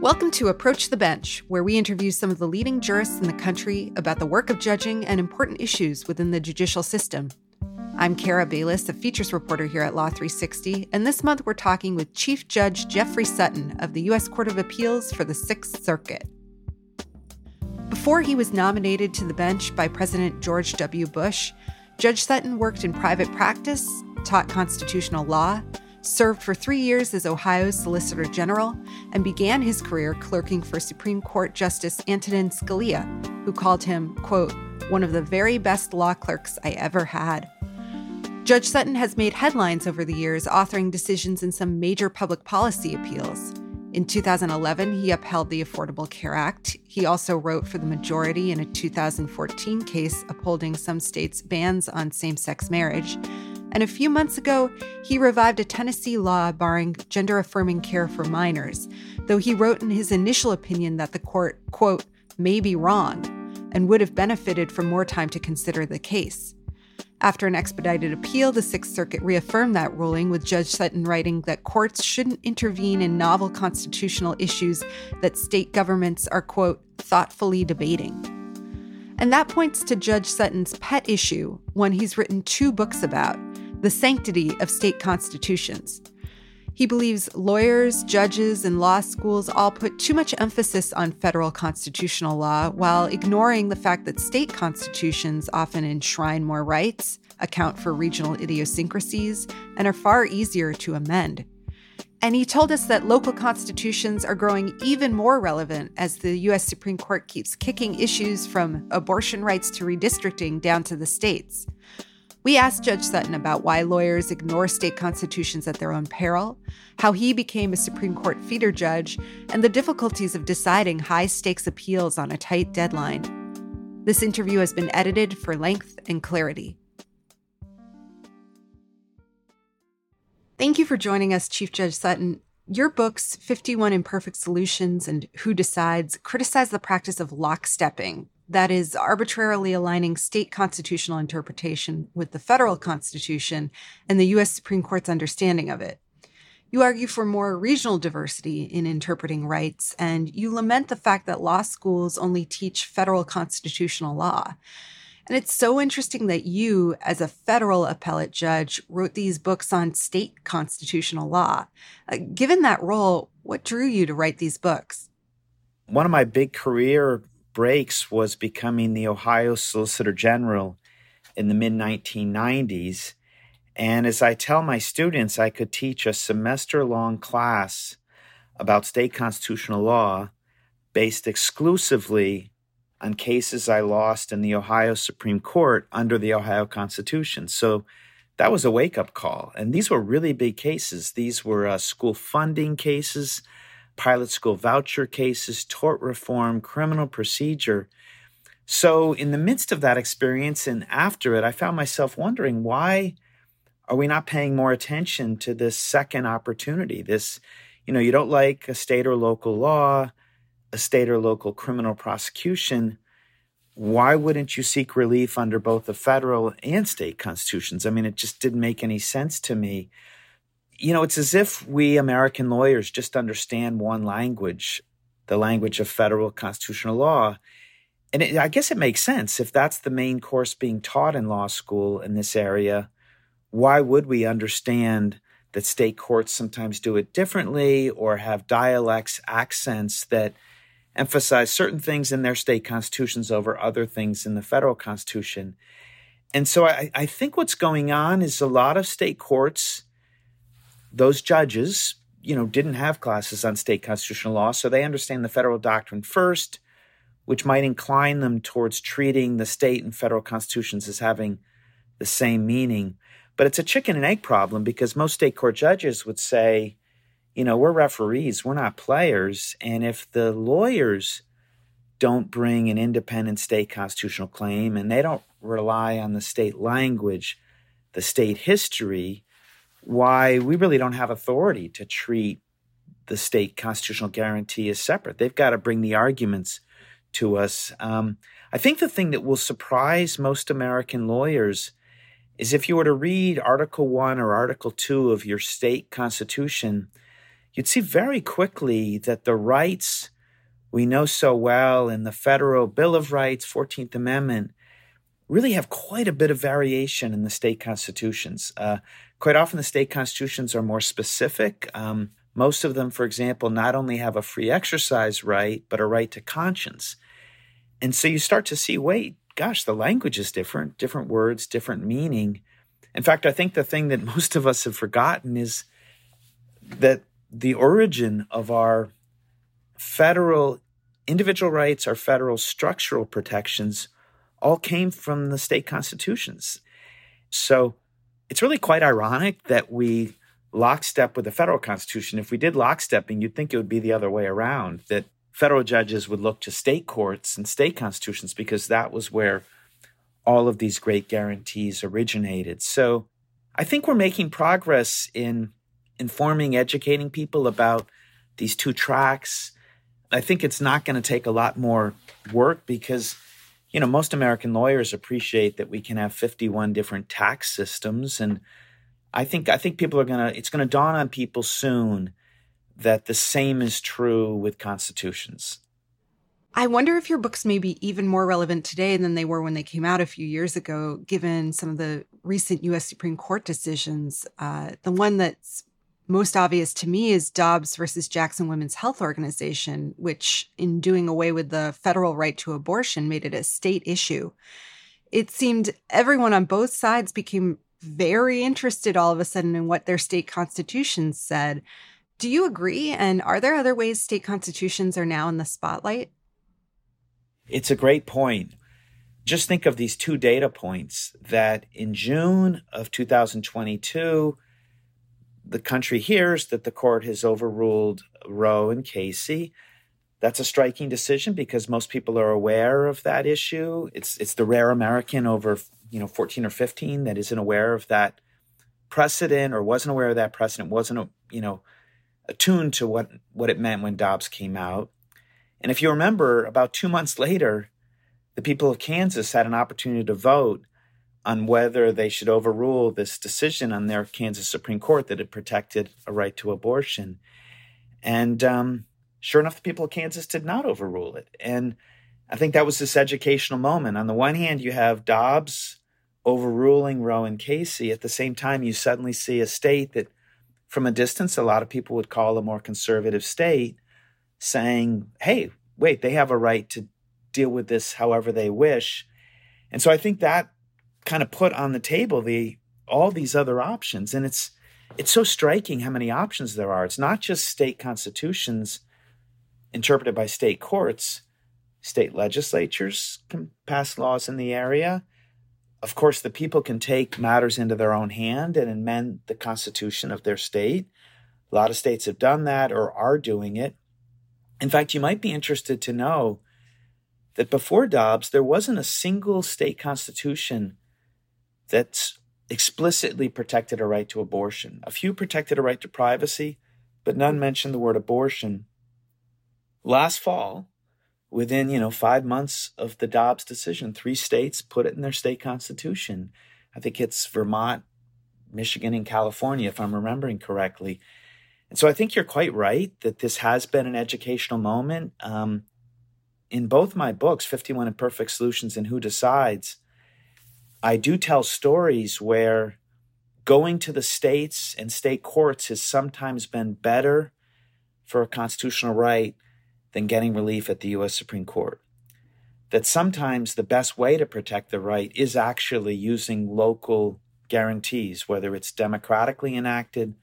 Welcome to Approach the Bench, where we interview some of the leading jurists in the country about the work of judging and important issues within the judicial system. I'm Kara Bayless, a features reporter here at Law 360, and this month we're talking with Chief Judge Jeffrey Sutton of the U.S. Court of Appeals for the Sixth Circuit. Before he was nominated to the bench by President George W. Bush, Judge Sutton worked in private practice, taught constitutional law, served for three years as Ohio's Solicitor General, and began his career clerking for Supreme Court Justice Antonin Scalia, who called him, quote, one of the very best law clerks I ever had. Judge Sutton has made headlines over the years, authoring decisions in some major public policy appeals. In 2011, he upheld the Affordable Care Act. He also wrote for the majority in a 2014 case upholding some states' bans on same sex marriage. And a few months ago, he revived a Tennessee law barring gender affirming care for minors, though he wrote in his initial opinion that the court, quote, may be wrong and would have benefited from more time to consider the case. After an expedited appeal, the Sixth Circuit reaffirmed that ruling, with Judge Sutton writing that courts shouldn't intervene in novel constitutional issues that state governments are, quote, thoughtfully debating. And that points to Judge Sutton's pet issue, one he's written two books about the sanctity of state constitutions. He believes lawyers, judges, and law schools all put too much emphasis on federal constitutional law while ignoring the fact that state constitutions often enshrine more rights, account for regional idiosyncrasies, and are far easier to amend. And he told us that local constitutions are growing even more relevant as the U.S. Supreme Court keeps kicking issues from abortion rights to redistricting down to the states. We asked Judge Sutton about why lawyers ignore state constitutions at their own peril, how he became a Supreme Court feeder judge, and the difficulties of deciding high stakes appeals on a tight deadline. This interview has been edited for length and clarity. Thank you for joining us, Chief Judge Sutton. Your books, 51 Imperfect Solutions and Who Decides, criticize the practice of lockstepping, that is arbitrarily aligning state constitutional interpretation with the federal constitution and the U.S. Supreme Court's understanding of it. You argue for more regional diversity in interpreting rights, and you lament the fact that law schools only teach federal constitutional law. And it's so interesting that you, as a federal appellate judge, wrote these books on state constitutional law. Uh, given that role, what drew you to write these books? One of my big career breaks was becoming the Ohio Solicitor General in the mid 1990s. And as I tell my students, I could teach a semester long class about state constitutional law based exclusively on cases I lost in the Ohio Supreme Court under the Ohio Constitution. So that was a wake up call. And these were really big cases. These were uh, school funding cases pilot school voucher cases, tort reform, criminal procedure. So, in the midst of that experience and after it, I found myself wondering why are we not paying more attention to this second opportunity? This, you know, you don't like a state or local law, a state or local criminal prosecution. Why wouldn't you seek relief under both the federal and state constitutions? I mean, it just didn't make any sense to me you know, it's as if we American lawyers just understand one language, the language of federal constitutional law. And it, I guess it makes sense. If that's the main course being taught in law school in this area, why would we understand that state courts sometimes do it differently or have dialects, accents that emphasize certain things in their state constitutions over other things in the federal constitution? And so I, I think what's going on is a lot of state courts those judges, you know, didn't have classes on state constitutional law, so they understand the federal doctrine first, which might incline them towards treating the state and federal constitutions as having the same meaning. But it's a chicken and egg problem because most state court judges would say, you know, we're referees, we're not players. And if the lawyers don't bring an independent state constitutional claim and they don't rely on the state language, the state history, why we really don't have authority to treat the state constitutional guarantee as separate. They've got to bring the arguments to us. Um, I think the thing that will surprise most American lawyers is if you were to read Article 1 or Article 2 of your state constitution, you'd see very quickly that the rights we know so well in the Federal Bill of Rights, 14th Amendment, really have quite a bit of variation in the state constitutions. Uh, quite often, the state constitutions are more specific. Um, most of them, for example, not only have a free exercise right, but a right to conscience. And so you start to see wait, gosh, the language is different, different words, different meaning. In fact, I think the thing that most of us have forgotten is that the origin of our federal individual rights, our federal structural protections, all came from the state constitutions. So it's really quite ironic that we lockstep with the federal constitution. If we did lockstepping, you'd think it would be the other way around, that federal judges would look to state courts and state constitutions because that was where all of these great guarantees originated. So I think we're making progress in informing, educating people about these two tracks. I think it's not going to take a lot more work because, you know, most American lawyers appreciate that we can have 51 different tax systems. And I think, I think people are going to, it's going to dawn on people soon that the same is true with constitutions. I wonder if your books may be even more relevant today than they were when they came out a few years ago, given some of the recent U.S. Supreme Court decisions. Uh, the one that's most obvious to me is Dobbs versus Jackson Women's Health Organization, which, in doing away with the federal right to abortion, made it a state issue. It seemed everyone on both sides became very interested all of a sudden in what their state constitutions said. Do you agree? And are there other ways state constitutions are now in the spotlight? It's a great point. Just think of these two data points that in June of 2022, the country hears that the court has overruled Roe and Casey. That's a striking decision because most people are aware of that issue. It's it's the rare American over you know 14 or 15 that isn't aware of that precedent or wasn't aware of that precedent, wasn't you know attuned to what what it meant when Dobbs came out. And if you remember, about two months later, the people of Kansas had an opportunity to vote on whether they should overrule this decision on their Kansas Supreme Court that had protected a right to abortion. And um, sure enough, the people of Kansas did not overrule it. And I think that was this educational moment. On the one hand, you have Dobbs overruling Roe and Casey. At the same time, you suddenly see a state that, from a distance, a lot of people would call a more conservative state saying, hey, wait, they have a right to deal with this however they wish. And so I think that kind of put on the table the all these other options and it's it's so striking how many options there are. It's not just state constitutions interpreted by state courts. State legislatures can pass laws in the area. Of course the people can take matters into their own hand and amend the constitution of their state. A lot of states have done that or are doing it. In fact you might be interested to know that before Dobbs, there wasn't a single state constitution that explicitly protected a right to abortion. A few protected a right to privacy, but none mentioned the word abortion. Last fall, within, you know, 5 months of the Dobbs decision, three states put it in their state constitution. I think it's Vermont, Michigan, and California if I'm remembering correctly. And so I think you're quite right that this has been an educational moment. Um, in both my books, 51 Imperfect Solutions and Who Decides, I do tell stories where going to the states and state courts has sometimes been better for a constitutional right than getting relief at the U.S. Supreme Court. That sometimes the best way to protect the right is actually using local guarantees, whether it's democratically enacted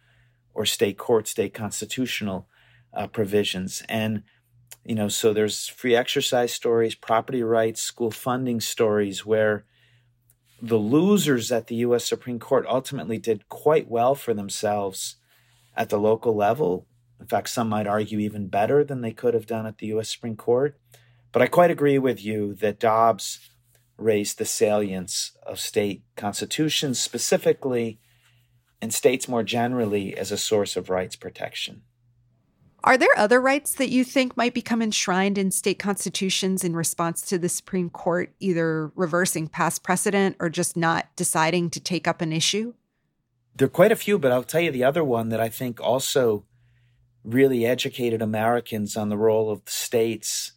or state court, state constitutional uh, provisions. And, you know, so there's free exercise stories, property rights, school funding stories where the losers at the U.S. Supreme Court ultimately did quite well for themselves at the local level. In fact, some might argue even better than they could have done at the U.S. Supreme Court. But I quite agree with you that Dobbs raised the salience of state constitutions specifically and states more generally as a source of rights protection. Are there other rights that you think might become enshrined in state constitutions in response to the Supreme Court either reversing past precedent or just not deciding to take up an issue? There are quite a few, but I'll tell you the other one that I think also really educated Americans on the role of the states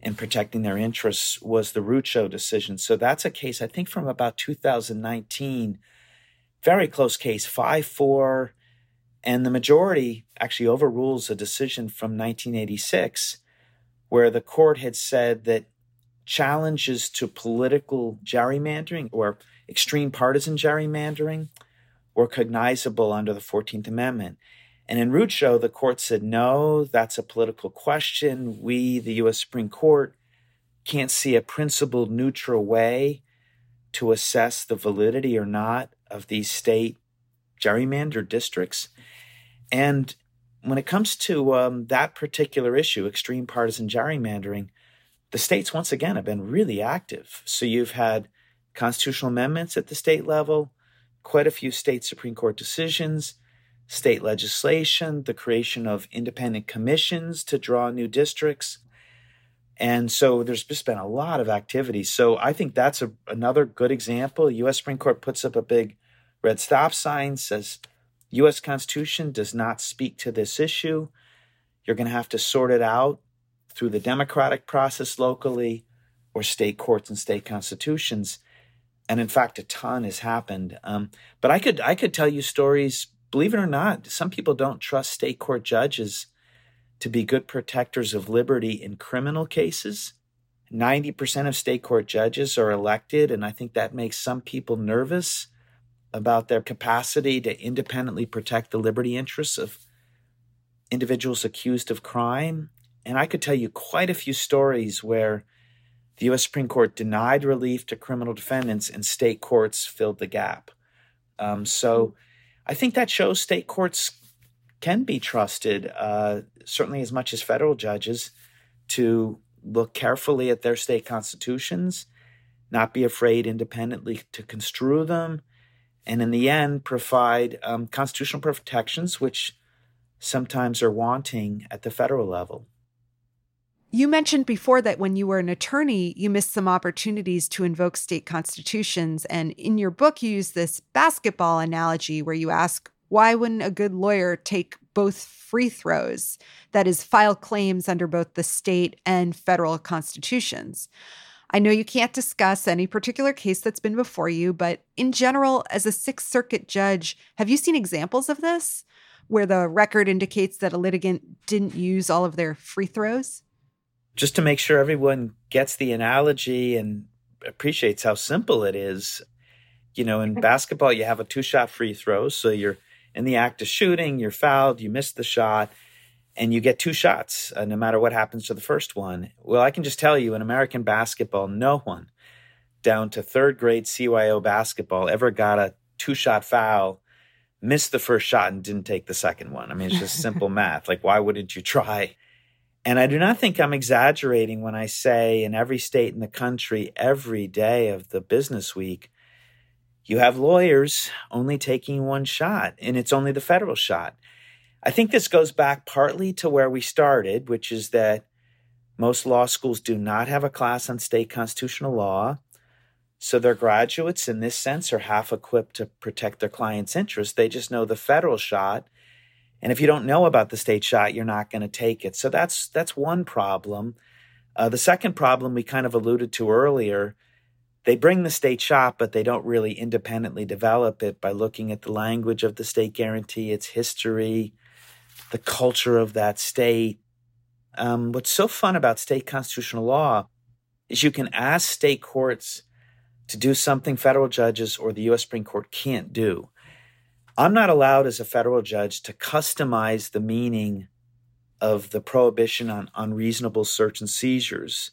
in protecting their interests was the Rucho decision. So that's a case, I think, from about 2019. Very close case, 5 4. And the majority actually overrules a decision from 1986 where the court had said that challenges to political gerrymandering or extreme partisan gerrymandering were cognizable under the 14th Amendment. And in Rucho, the court said, no, that's a political question. We, the U.S. Supreme Court, can't see a principled, neutral way to assess the validity or not of these state gerrymandered districts. And when it comes to um, that particular issue, extreme partisan gerrymandering, the states once again have been really active. So you've had constitutional amendments at the state level, quite a few state Supreme Court decisions, state legislation, the creation of independent commissions to draw new districts. And so there's just been a lot of activity. So I think that's a, another good example. The U.S. Supreme Court puts up a big red stop sign, says U.S. Constitution does not speak to this issue. You're going to have to sort it out through the democratic process locally or state courts and state constitutions. And in fact, a ton has happened. Um, but I could I could tell you stories believe it or not, some people don't trust state court judges to be good protectors of liberty in criminal cases. 90% of state court judges are elected, and I think that makes some people nervous about their capacity to independently protect the liberty interests of individuals accused of crime. And I could tell you quite a few stories where the U.S. Supreme Court denied relief to criminal defendants and state courts filled the gap. Um, so, I think that shows state courts can be trusted, uh, certainly as much as federal judges, to look carefully at their state constitutions, not be afraid independently to construe them, and in the end, provide um, constitutional protections which sometimes are wanting at the federal level. You mentioned before that when you were an attorney, you missed some opportunities to invoke state constitutions. And in your book, you use this basketball analogy where you ask, why wouldn't a good lawyer take both free throws, that is, file claims under both the state and federal constitutions? I know you can't discuss any particular case that's been before you, but in general, as a Sixth Circuit judge, have you seen examples of this where the record indicates that a litigant didn't use all of their free throws? just to make sure everyone gets the analogy and appreciates how simple it is. You know, in basketball, you have a two shot free throw. So you're in the act of shooting, you're fouled, you miss the shot, and you get two shots, uh, no matter what happens to the first one. Well, I can just tell you in American basketball, no one down to third grade CYO basketball ever got a two shot foul, missed the first shot, and didn't take the second one. I mean, it's just simple math. Like, why wouldn't you try? And I do not think I'm exaggerating when I say in every state in the country, every day of the business week, you have lawyers only taking one shot, and it's only the federal shot. I think this goes back partly to where we started, which is that most law schools do not have a class on state constitutional law. So their graduates, in this sense, are half equipped to protect their clients' interests. They just know the federal shot and if you don't know about the state shot, you're not going to take it. So that's that's one problem. Uh, the second problem we kind of alluded to earlier, they bring the state shot, but they don't really independently develop it by looking at the language of the state guarantee, its history, the culture of that state. Um, what's so fun about state constitutional law is you can ask state courts to do something federal judges or the U.S. Supreme Court can't do. I'm not allowed as a federal judge to customize the meaning of the prohibition on unreasonable search and seizures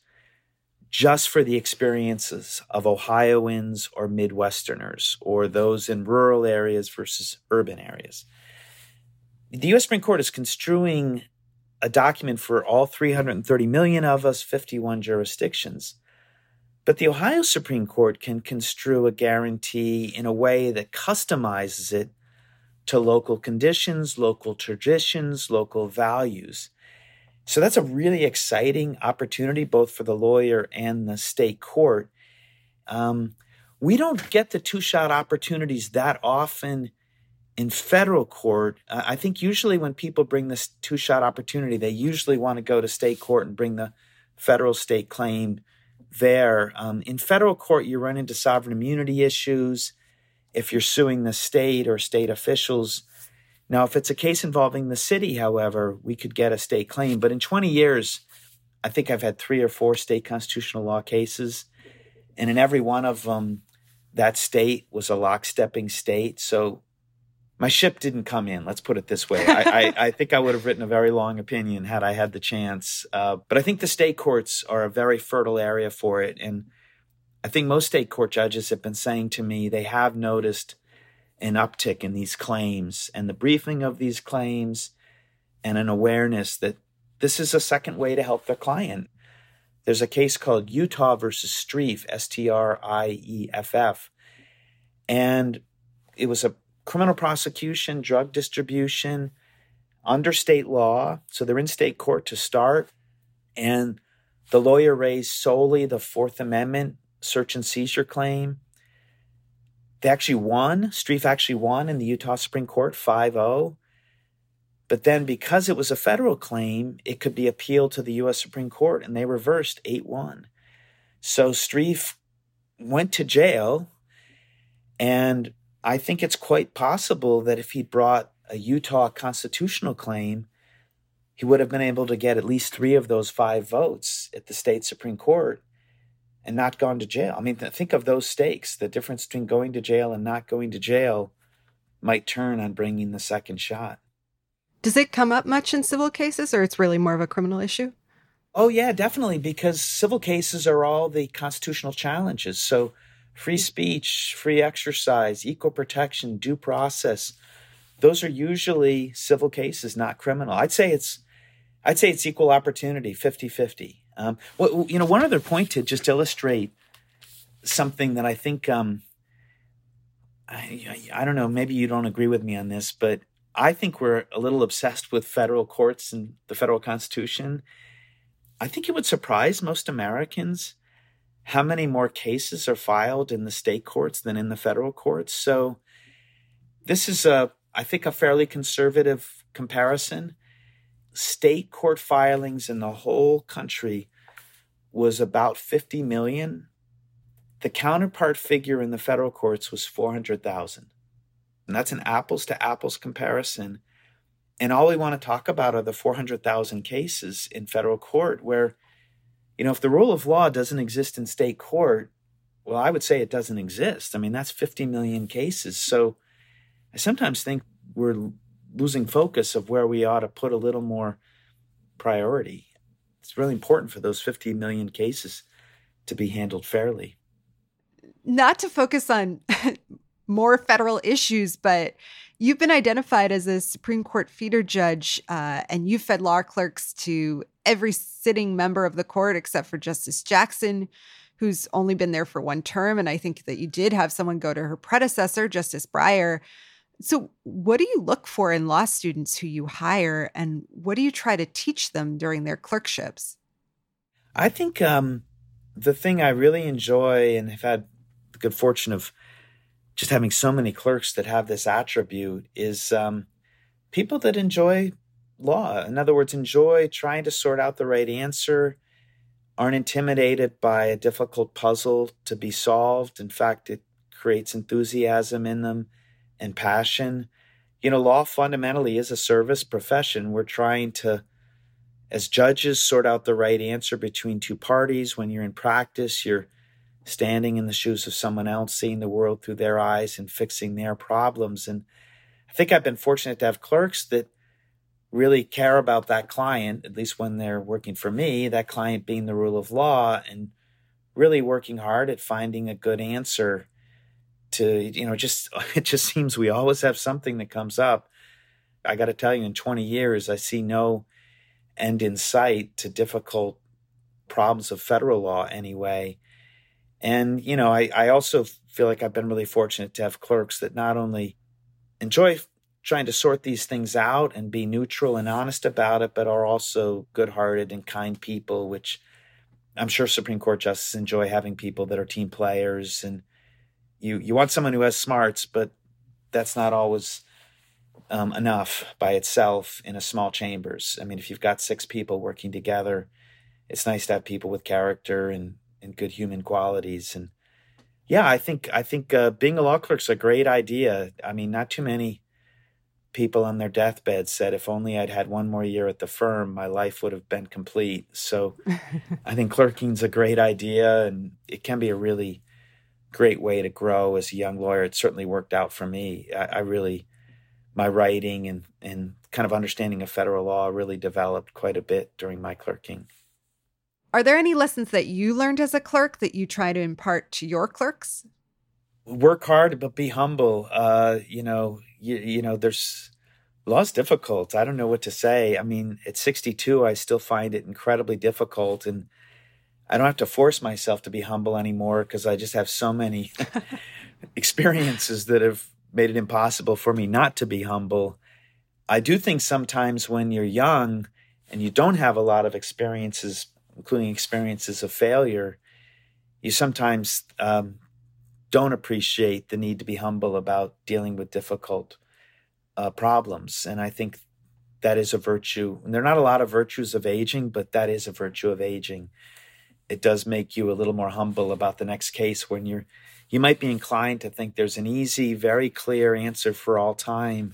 just for the experiences of Ohioans or Midwesterners or those in rural areas versus urban areas. The US Supreme Court is construing a document for all 330 million of us, 51 jurisdictions. But the Ohio Supreme Court can construe a guarantee in a way that customizes it to local conditions, local traditions, local values. So that's a really exciting opportunity, both for the lawyer and the state court. Um, we don't get the two shot opportunities that often in federal court, I think usually when people bring this two shot opportunity, they usually want to go to state court and bring the federal state claim there. Um, in federal court, you run into sovereign immunity issues if you're suing the state or state officials. Now, if it's a case involving the city, however, we could get a state claim. But in 20 years, I think I've had three or four state constitutional law cases. And in every one of them, that state was a lockstepping state. So my ship didn't come in. Let's put it this way. I, I, I, think I would have written a very long opinion had I had the chance. Uh, but I think the state courts are a very fertile area for it. And I think most state court judges have been saying to me they have noticed an uptick in these claims and the briefing of these claims and an awareness that this is a second way to help their client. There's a case called Utah versus Strieff, S T R I E F F. And it was a criminal prosecution, drug distribution under state law. So they're in state court to start. And the lawyer raised solely the Fourth Amendment search and seizure claim. They actually won. Strieff actually won in the Utah Supreme Court 5 0. But then, because it was a federal claim, it could be appealed to the U.S. Supreme Court, and they reversed 8 1. So Strieff went to jail, and I think it's quite possible that if he brought a Utah constitutional claim, he would have been able to get at least three of those five votes at the state Supreme Court and not gone to jail. I mean, think of those stakes. The difference between going to jail and not going to jail might turn on bringing the second shot. Does it come up much in civil cases, or it's really more of a criminal issue? Oh, yeah, definitely, because civil cases are all the constitutional challenges. So, free speech, free exercise, equal protection, due process. Those are usually civil cases, not criminal. I'd say it's I'd say it's equal opportunity, 50-50. Um, well, you know, one other point to just illustrate something that I think um, I, I don't know, maybe you don't agree with me on this, but I think we're a little obsessed with federal courts and the federal constitution. I think it would surprise most Americans how many more cases are filed in the state courts than in the federal courts. So this is a, I think, a fairly conservative comparison. State court filings in the whole country was about 50 million. The counterpart figure in the federal courts was 400,000. And that's an apples to apples comparison. And all we want to talk about are the 400,000 cases in federal court where you know, if the rule of law doesn't exist in state court, well, I would say it doesn't exist. I mean, that's 50 million cases. So I sometimes think we're losing focus of where we ought to put a little more priority. It's really important for those 50 million cases to be handled fairly. Not to focus on more federal issues, but you've been identified as a Supreme Court feeder judge, uh, and you've fed law clerks to every sitting member of the court except for Justice Jackson, who's only been there for one term. And I think that you did have someone go to her predecessor, Justice Breyer. So, what do you look for in law students who you hire, and what do you try to teach them during their clerkships? I think um, the thing I really enjoy and have had the good fortune of just having so many clerks that have this attribute is um, people that enjoy law. In other words, enjoy trying to sort out the right answer, aren't intimidated by a difficult puzzle to be solved. In fact, it creates enthusiasm in them and passion. You know, law fundamentally is a service profession. We're trying to, as judges, sort out the right answer between two parties. When you're in practice, you're standing in the shoes of someone else, seeing the world through their eyes and fixing their problems. And I think I've been fortunate to have clerks that really care about that client, at least when they're working for me, that client being the rule of law and really working hard at finding a good answer to, you know, just, it just seems we always have something that comes up. I got to tell you, in 20 years, I see no end in sight to difficult problems of federal law anyway. And, you know, I, I also feel like I've been really fortunate to have clerks that not only enjoy trying to sort these things out and be neutral and honest about it, but are also good hearted and kind people, which I'm sure Supreme Court justices enjoy having people that are team players. And you, you want someone who has smarts, but that's not always um, enough by itself in a small chambers. I mean, if you've got six people working together, it's nice to have people with character and, and good human qualities. And yeah, I think I think uh, being a law clerk's a great idea. I mean, not too many people on their deathbed said, if only I'd had one more year at the firm, my life would have been complete. So I think clerking's a great idea and it can be a really great way to grow as a young lawyer. It certainly worked out for me. I, I really, my writing and, and kind of understanding of federal law really developed quite a bit during my clerking. Are there any lessons that you learned as a clerk that you try to impart to your clerks? Work hard, but be humble. Uh, you know, you, you know, there's law's difficult. I don't know what to say. I mean, at 62, I still find it incredibly difficult, and I don't have to force myself to be humble anymore because I just have so many experiences that have made it impossible for me not to be humble. I do think sometimes when you're young and you don't have a lot of experiences including experiences of failure, you sometimes um, don't appreciate the need to be humble about dealing with difficult uh, problems. And I think that is a virtue. And there are not a lot of virtues of aging, but that is a virtue of aging. It does make you a little more humble about the next case when you're you might be inclined to think there's an easy, very clear answer for all time.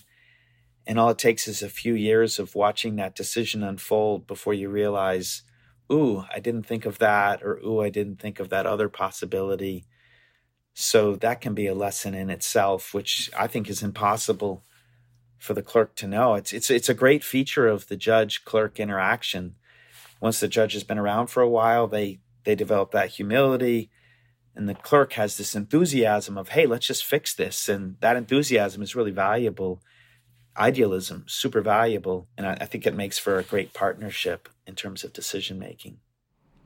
And all it takes is a few years of watching that decision unfold before you realize ooh, I didn't think of that, or ooh, I didn't think of that other possibility. So that can be a lesson in itself, which I think is impossible for the clerk to know. It's it's it's a great feature of the judge clerk interaction. Once the judge has been around for a while, they they develop that humility and the clerk has this enthusiasm of, hey, let's just fix this. And that enthusiasm is really valuable idealism super valuable and I, I, think it makes for a great partnership in terms of decision making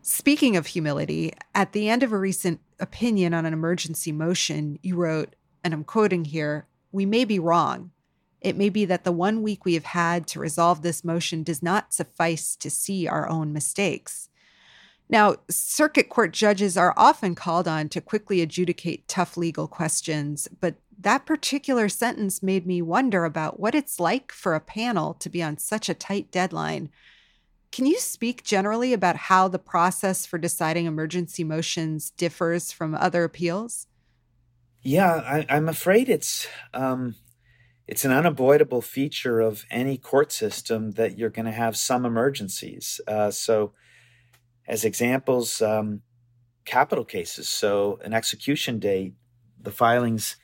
speaking of humility at the end of a recent opinion on an emergency motion you wrote and i'm quoting here we may be wrong it may be that the one week we have had to resolve this motion does not suffice to see our own mistakes now, circuit court judges are often called on to quickly adjudicate tough legal questions, but that particular sentence made me wonder about what it's like for a panel to be on such a tight deadline. Can you speak generally about how the process for deciding emergency motions differs from other appeals? Yeah, I, am afraid it's um, it's an unavoidable feature of any court system that you're going to have some emergencies. Uh, so as examples, um, capital cases. So, an execution date, the filings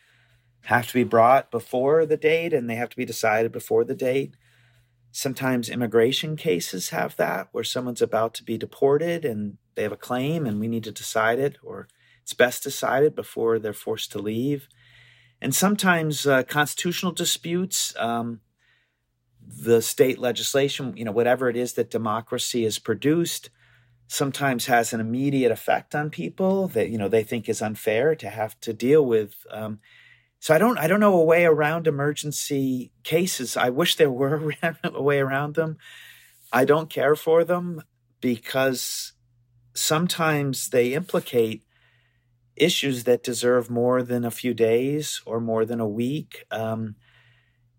have to be brought before the date and they have to be decided before the date. Sometimes immigration cases have that where someone's about to be deported and they have a claim and we need to decide it, or it's best decided before they're forced to leave. And sometimes uh, constitutional disputes, um, the state legislation, you know, whatever it is that democracy has produced, sometimes has an immediate effect on people that you know they think is unfair to have to deal with. Um, so I don't I don't know a way around emergency cases. I wish there were a way around them. I don't care for them because sometimes they implicate issues that deserve more than a few days or more than a week. Um,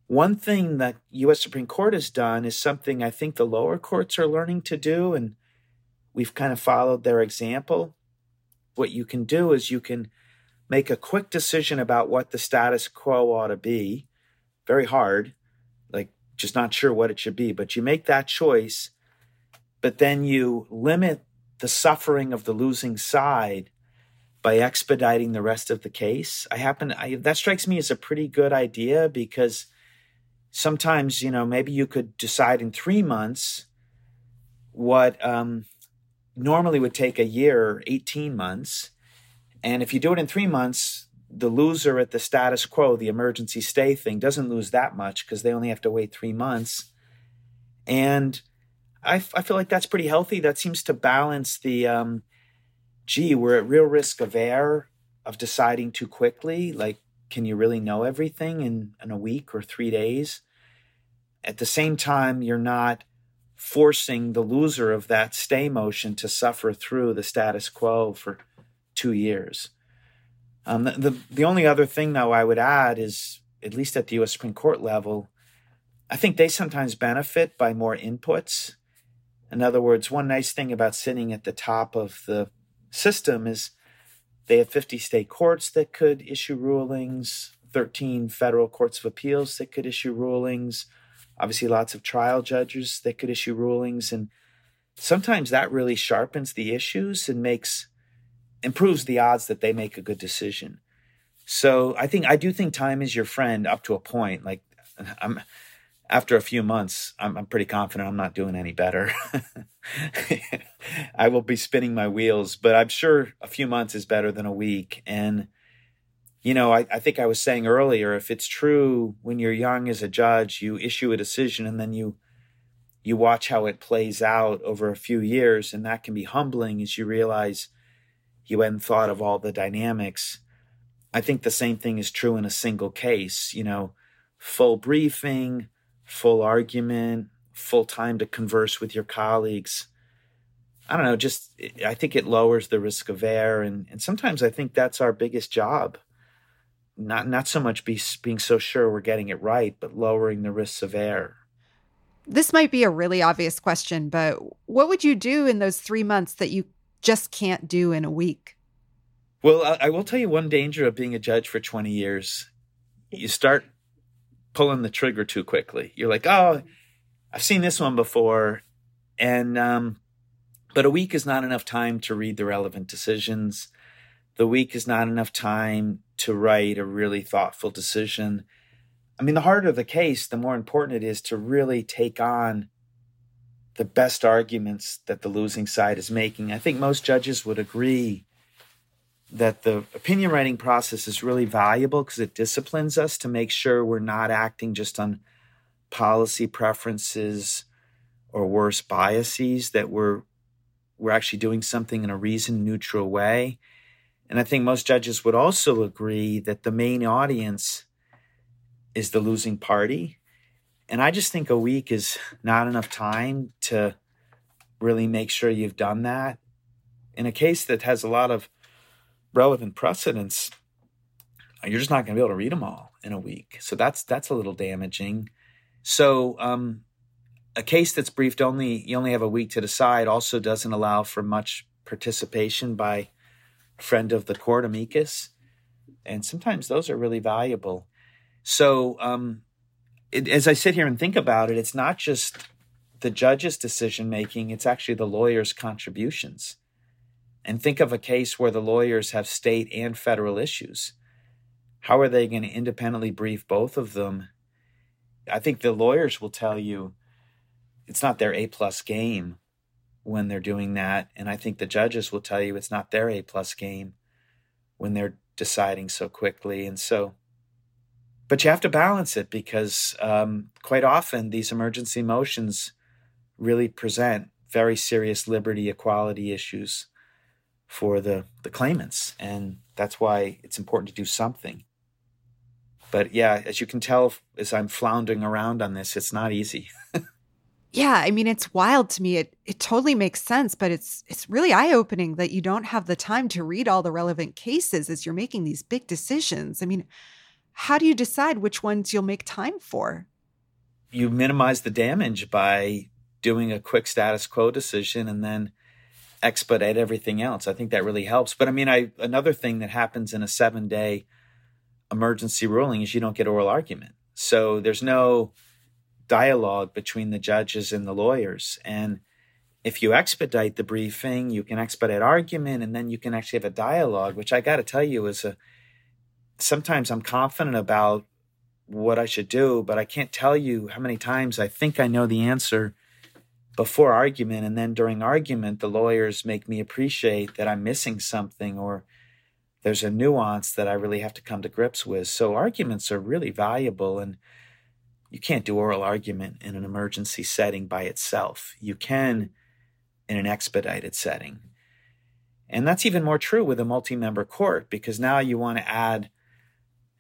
one thing that U.S. Supreme Court has done is something I think the lower courts are learning to do, and we've kind of followed their example. What you can do is you can make a quick decision about what the status quo ought to be. Very hard, like just not sure what it should be, but you make that choice, but then you limit the suffering of the losing side by expediting the rest of the case. I happen I, that strikes me as a pretty good idea because sometimes you know maybe you could decide in three months what um, normally would take a year, 18 months. And if you do it in three months, the loser at the status quo, the emergency stay thing, doesn't lose that much because they only have to wait three months. And I, I feel like that's pretty healthy. That seems to balance the, um, gee, we're at real risk of error of deciding too quickly. Like, can you really know everything in, in a week or three days? At the same time, you're not forcing the loser of that stay motion to suffer through the status quo for two years. Um, the, the, the only other thing, though, I would add is, at least at the U.S. Supreme Court level, I think they sometimes benefit by more inputs. In other words, one nice thing about sitting at the top of the system is they have 50 state courts that could issue rulings, 13 federal courts of appeals that could issue rulings, obviously lots of trial judges that could issue rulings. And sometimes that really sharpens the issues and makes improves the odds that they make a good decision. So I think I do think time is your friend up to a point. Like I'm after a few months, I'm, I'm pretty confident I'm not doing any better. I will be spinning my wheels, but I'm sure a few months is better than a week. And, you know, I, I think I was saying earlier, if it's true when you're young as a judge, you issue a decision and then you you watch how it plays out over a few years, and that can be humbling as you realize you hadn't thought of all the dynamics. I think the same thing is true in a single case, you know, full briefing, full argument, full time to converse with your colleagues. I don't know, just I think it lowers the risk of error. And, and sometimes I think that's our biggest job. Not not so much be, being so sure we're getting it right, but lowering the risks of error. This might be a really obvious question, but what would you do in those three months that you just can't do in a week? Well, I, I will tell you one danger of being a judge for 20 years. You start pulling the trigger too quickly. You're like, oh, I've seen this one before. And, um, but a week is not enough time to read the relevant decisions. The week is not enough time to write a really thoughtful decision. I mean, the harder the case, the more important it is to really take on the best arguments that the losing side is making. I think most judges would agree that the opinion writing process is really valuable because it disciplines us to make sure we're not acting just on policy preferences or worse biases that we're we're actually doing something in a reason neutral way and i think most judges would also agree that the main audience is the losing party and i just think a week is not enough time to really make sure you've done that in a case that has a lot of relevant precedents, you're just not going to be able to read them all in a week. So that's that's a little damaging. So um, a case that's briefed only you only have a week to decide also doesn't allow for much participation by friend of the court amicus, and sometimes those are really valuable. So um, it, as I sit here and think about it, it's not just the judge's decision making; it's actually the lawyer's contributions. And think of a case where the lawyers have state and federal issues. How are they going to independently brief both of them? I think the lawyers will tell you it's not their A plus game when they're doing that. And I think the judges will tell you it's not their A plus game when they're deciding so quickly. And so, but you have to balance it because um, quite often these emergency motions really present very serious liberty equality issues for the the claimants. And that's why it's important to do something. But yeah as you can tell as i'm floundering around on this it's not easy. Yeah i mean it's wild to me. It it totally makes sense but it's it's really eye-opening that you don't have the time to read all the relevant cases as you're making these big decisions. I mean how do you decide which ones you'll make time for you minimize the damage by doing a quick status quo decision and then expedite everything else. I think that really helps. But I mean, I another thing that happens in a seven day emergency ruling is you don't get oral argument. So there's no dialogue between the judges and the lawyers. And if you expedite the briefing, you can expedite argument and then you can actually have a dialogue, which I got to tell you is a sometimes I'm confident about what I should do, but I can't tell you how many times I think I know the answer before argument. And then during argument the lawyers make me appreciate that i'm missing something or there's a nuance that i really have to come to grips with. So arguments are really valuable and you can't do oral argument in an emergency setting by itself. You can in an expedited setting. And that's even more true with a multi-member court because now you want to add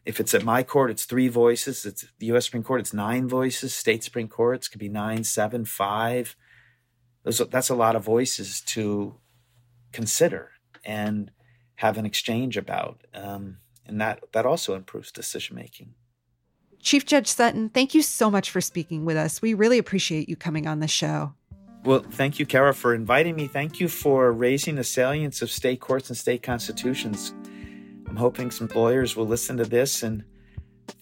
if it's at my court, it's three voices. It's the U.S. Supreme Court, it's nine voices. State Supreme Courts could be nine, seven, five Those, that's a lot of voices to consider and have an exchange about, um, and that that also improves decision making. Chief Judge Sutton, thank you so much for speaking with us. We really appreciate you coming on the show. Well, thank you, Kara, for inviting me. Thank you for raising the salience of state courts and state constitutions. I'm hoping some lawyers will listen to this and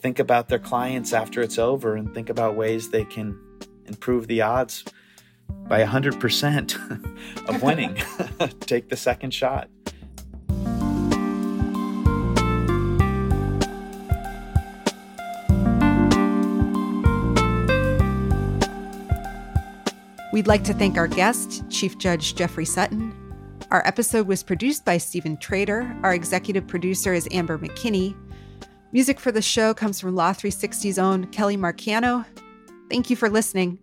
think about their clients after it's over and think about ways they can improve the odds by 100% of winning. Take the second shot. We'd like to thank our guest, Chief Judge Jeffrey Sutton. Our episode was produced by Stephen Trader. Our executive producer is Amber McKinney. Music for the show comes from Law 360's own Kelly Marciano. Thank you for listening.